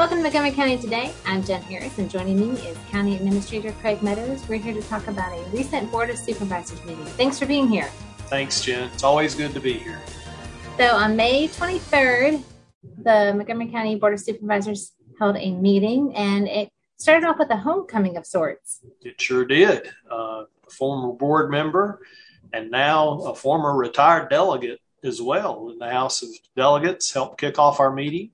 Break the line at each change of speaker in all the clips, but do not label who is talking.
Welcome to Montgomery County Today. I'm Jen Harris, and joining me is County Administrator Craig Meadows. We're here to talk about a recent Board of Supervisors meeting. Thanks for being here.
Thanks, Jen. It's always good to be here.
So, on May 23rd, the Montgomery County Board of Supervisors held a meeting, and it started off with a homecoming of sorts.
It sure did. Uh, a former board member and now a former retired delegate as well in the House of Delegates helped kick off our meeting.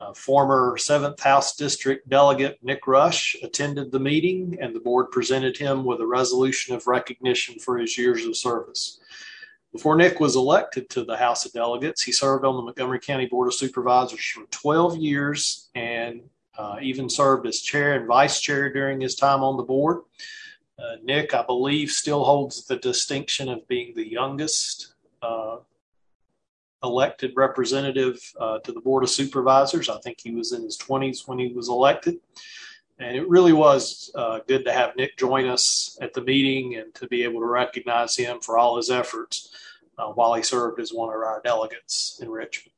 Uh, former 7th House District Delegate Nick Rush attended the meeting, and the board presented him with a resolution of recognition for his years of service. Before Nick was elected to the House of Delegates, he served on the Montgomery County Board of Supervisors for 12 years and uh, even served as chair and vice chair during his time on the board. Uh, Nick, I believe, still holds the distinction of being the youngest uh, elected representative uh, to the Board of Supervisors. I think he was in his 20s when he was elected. And it really was uh, good to have Nick join us at the meeting and to be able to recognize him for all his efforts uh, while he served as one of our delegates in Richmond.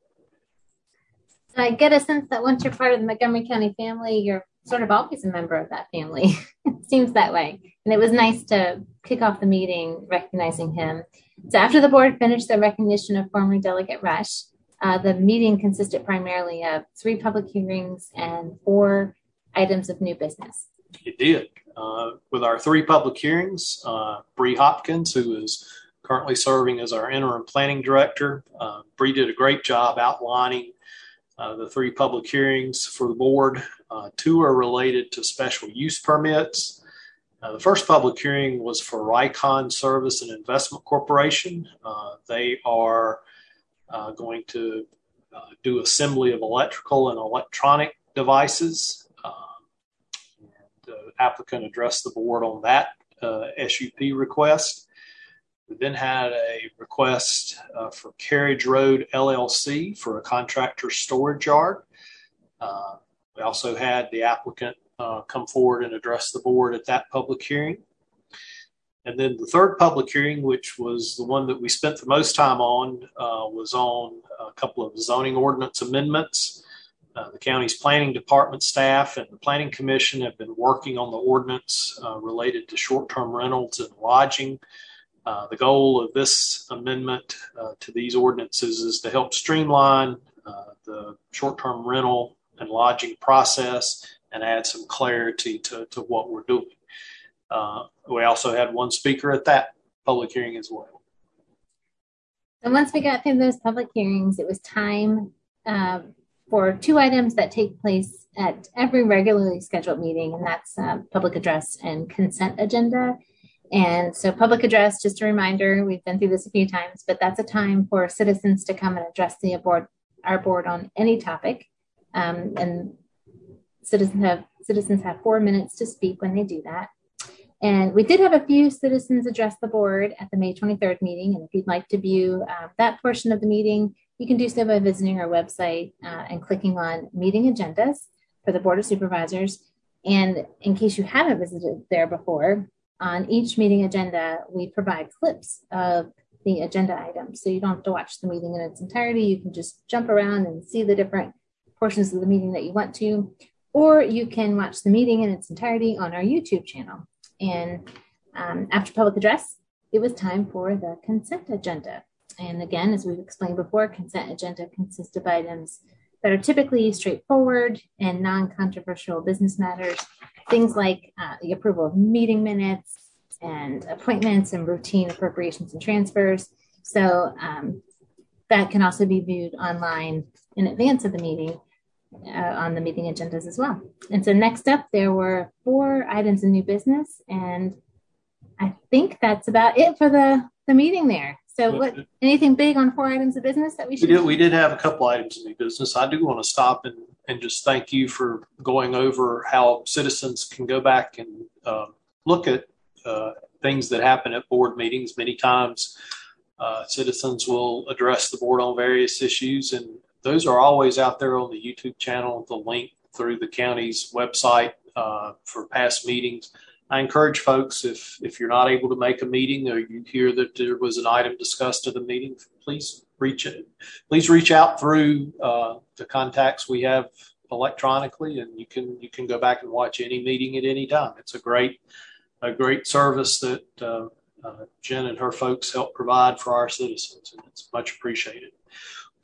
I get a sense that once you're part of the Montgomery County family, you're sort of always a member of that family. it seems that way. And it was nice to kick off the meeting recognizing him. So after the board finished the recognition of former Delegate Rush, uh, the meeting consisted primarily of three public hearings and four items of new business.
It did. Uh, with our three public hearings, uh, Bree Hopkins, who is currently serving as our interim planning director, uh, Bree did a great job outlining uh, the three public hearings for the board. Uh, two are related to special use permits. Uh, the first public hearing was for Rycon Service and Investment Corporation. Uh, they are uh, going to uh, do assembly of electrical and electronic devices. the applicant addressed the board on that SUP request. We then had a request uh, for Carriage Road LLC for a contractor storage yard. Uh, we also had the applicant uh, come forward and address the board at that public hearing. And then the third public hearing, which was the one that we spent the most time on, uh, was on a couple of zoning ordinance amendments. Uh, the county's planning department staff and the planning commission have been working on the ordinance uh, related to short-term rentals and lodging. Uh, the goal of this amendment uh, to these ordinances is to help streamline uh, the short-term rental and lodging process and add some clarity to, to what we're doing. Uh, we also had one speaker at that public hearing as well.
And once we got through those public hearings, it was time uh, for two items that take place at every regularly scheduled meeting, and that's uh, public address and consent agenda. And so, public address, just a reminder, we've been through this a few times, but that's a time for citizens to come and address the board, our board on any topic. Um, and citizens have citizens have four minutes to speak when they do that. And we did have a few citizens address the board at the May 23rd meeting. And if you'd like to view uh, that portion of the meeting, you can do so by visiting our website uh, and clicking on meeting agendas for the Board of Supervisors. And in case you haven't visited there before, on each meeting agenda, we provide clips of the agenda items. So you don't have to watch the meeting in its entirety. You can just jump around and see the different portions of the meeting that you want to, or you can watch the meeting in its entirety on our YouTube channel. And um, after public address, it was time for the consent agenda. And again, as we've explained before, consent agenda consists of items that are typically straightforward and non controversial business matters things like uh, the approval of meeting minutes and appointments and routine appropriations and transfers. So um, that can also be viewed online in advance of the meeting uh, on the meeting agendas as well. And so next up, there were four items of new business, and I think that's about it for the the meeting there. So, what anything big on four items of business that we should?
We did, we did have a couple items of new business. I do want to stop and, and just thank you for going over how citizens can go back and uh, look at uh, things that happen at board meetings. Many times, uh, citizens will address the board on various issues, and those are always out there on the YouTube channel. The link through the county's website uh, for past meetings. I encourage folks if if you're not able to make a meeting or you hear that there was an item discussed at the meeting, please reach it. Please reach out through uh, the contacts we have electronically, and you can you can go back and watch any meeting at any time. It's a great a great service that uh, uh, Jen and her folks help provide for our citizens, and it's much appreciated.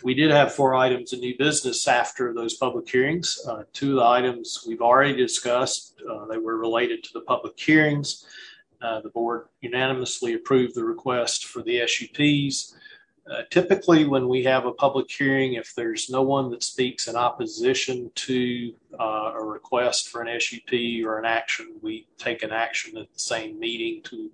We did have four items of new business after those public hearings. Uh, two of the items we've already discussed. Uh, they were related to the public hearings. Uh, the board unanimously approved the request for the SUPs. Uh, typically, when we have a public hearing, if there's no one that speaks in opposition to uh, a request for an SUP or an action, we take an action at the same meeting to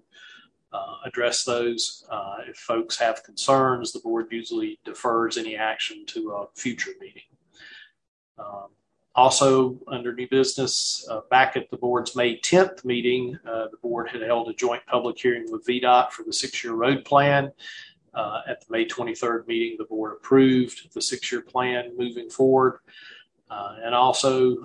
address those. Uh, if folks have concerns, the board usually defers any action to a future meeting. Um, also, under new business, uh, back at the board's May 10th meeting, uh, the board had held a joint public hearing with VDOT for the six year road plan. Uh, at the May 23rd meeting, the board approved the six year plan moving forward. Uh, and also,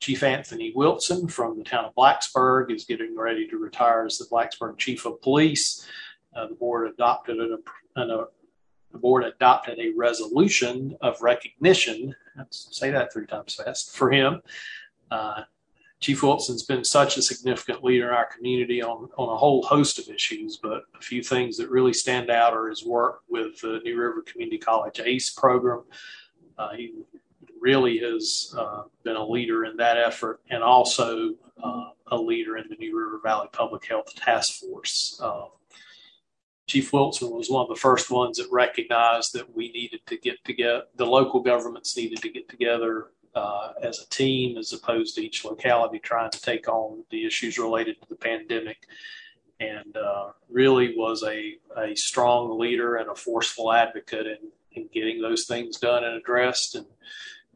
Chief Anthony Wilson from the town of Blacksburg is getting ready to retire as the Blacksburg Chief of Police. Uh, the board adopted an, an, a, the board adopted a resolution of recognition. Let's say that three times fast for him. Uh, Chief Wilson's been such a significant leader in our community on, on a whole host of issues, but a few things that really stand out are his work with the New River Community College ACE program. Uh, he really has uh, been a leader in that effort and also uh, a leader in the New River Valley Public Health Task Force. Um, Chief Wilson was one of the first ones that recognized that we needed to get together, the local governments needed to get together uh, as a team as opposed to each locality trying to take on the issues related to the pandemic. And uh, really was a, a strong leader and a forceful advocate in, in getting those things done and addressed. And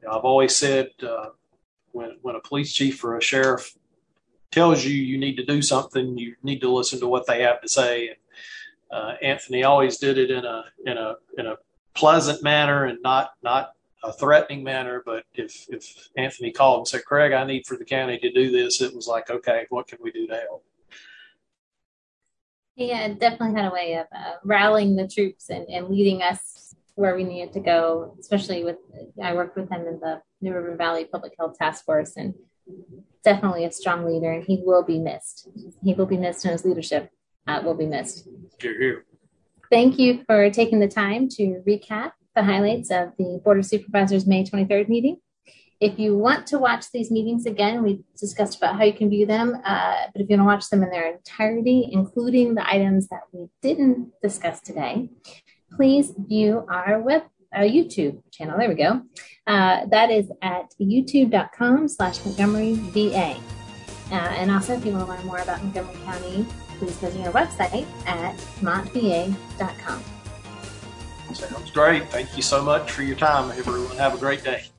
you know, I've always said uh, when when a police chief or a sheriff tells you you need to do something, you need to listen to what they have to say. And uh, Anthony always did it in a in a in a pleasant manner and not not a threatening manner. But if if Anthony called and said, "Craig, I need for the county to do this," it was like, "Okay, what can we do to help?"
Yeah, definitely had a way of uh, rallying the troops and, and leading us where we needed to go, especially with I worked with him in the New River Valley Public Health Task Force and definitely a strong leader and he will be missed. He will be missed and his leadership uh, will be missed.
Hear, hear.
Thank you for taking the time to recap the highlights of the Board of Supervisors May 23rd meeting. If you want to watch these meetings again, we discussed about how you can view them. Uh, but if you want to watch them in their entirety, including the items that we didn't discuss today, please view our web our YouTube channel. There we go. Uh, that is at youtube.com slash Montgomery VA. Uh, and also, if you want to learn more about Montgomery County, please visit our website at montva.com.
Sounds great. Thank you so much for your time, everyone. Have a great day.